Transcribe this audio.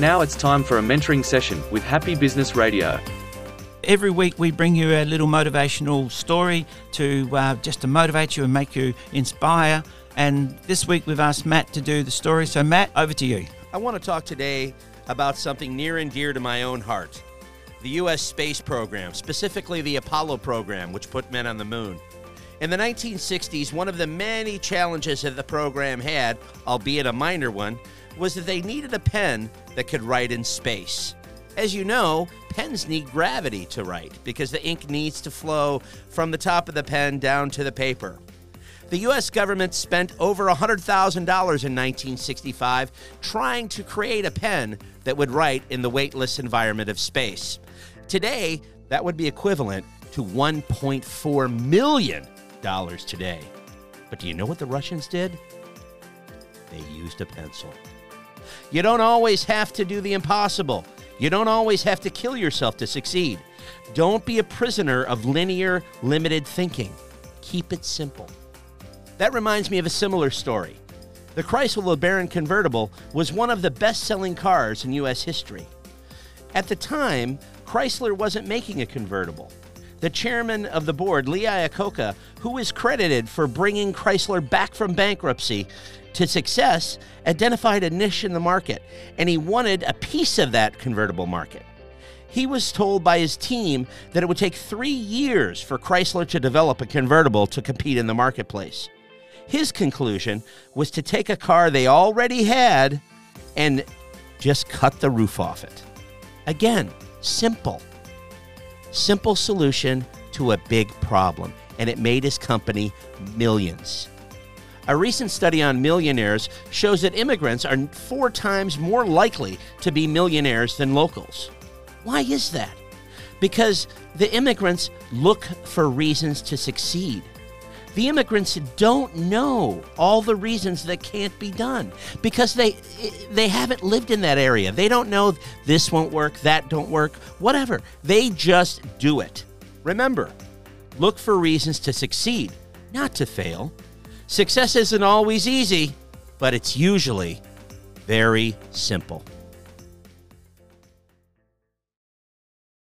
Now it's time for a mentoring session with Happy Business Radio. Every week we bring you a little motivational story to uh, just to motivate you and make you inspire. And this week we've asked Matt to do the story. So Matt, over to you. I want to talk today about something near and dear to my own heart the U.S. space program, specifically the Apollo program, which put men on the moon. In the 1960s, one of the many challenges that the program had, albeit a minor one, was that they needed a pen that could write in space. As you know, pens need gravity to write because the ink needs to flow from the top of the pen down to the paper. The U.S. government spent over $100,000 in 1965 trying to create a pen that would write in the weightless environment of space. Today, that would be equivalent to $1.4 million today. But do you know what the Russians did? They used a pencil. You don't always have to do the impossible. You don't always have to kill yourself to succeed. Don't be a prisoner of linear, limited thinking. Keep it simple. That reminds me of a similar story. The Chrysler LeBaron convertible was one of the best selling cars in U.S. history. At the time, Chrysler wasn't making a convertible. The chairman of the board, Lee Iacocca, who is credited for bringing Chrysler back from bankruptcy to success, identified a niche in the market, and he wanted a piece of that convertible market. He was told by his team that it would take three years for Chrysler to develop a convertible to compete in the marketplace. His conclusion was to take a car they already had and just cut the roof off it. Again, simple. Simple solution to a big problem, and it made his company millions. A recent study on millionaires shows that immigrants are four times more likely to be millionaires than locals. Why is that? Because the immigrants look for reasons to succeed. The immigrants don't know all the reasons that can't be done because they they haven't lived in that area. They don't know this won't work, that don't work, whatever. They just do it. Remember, look for reasons to succeed, not to fail. Success isn't always easy, but it's usually very simple.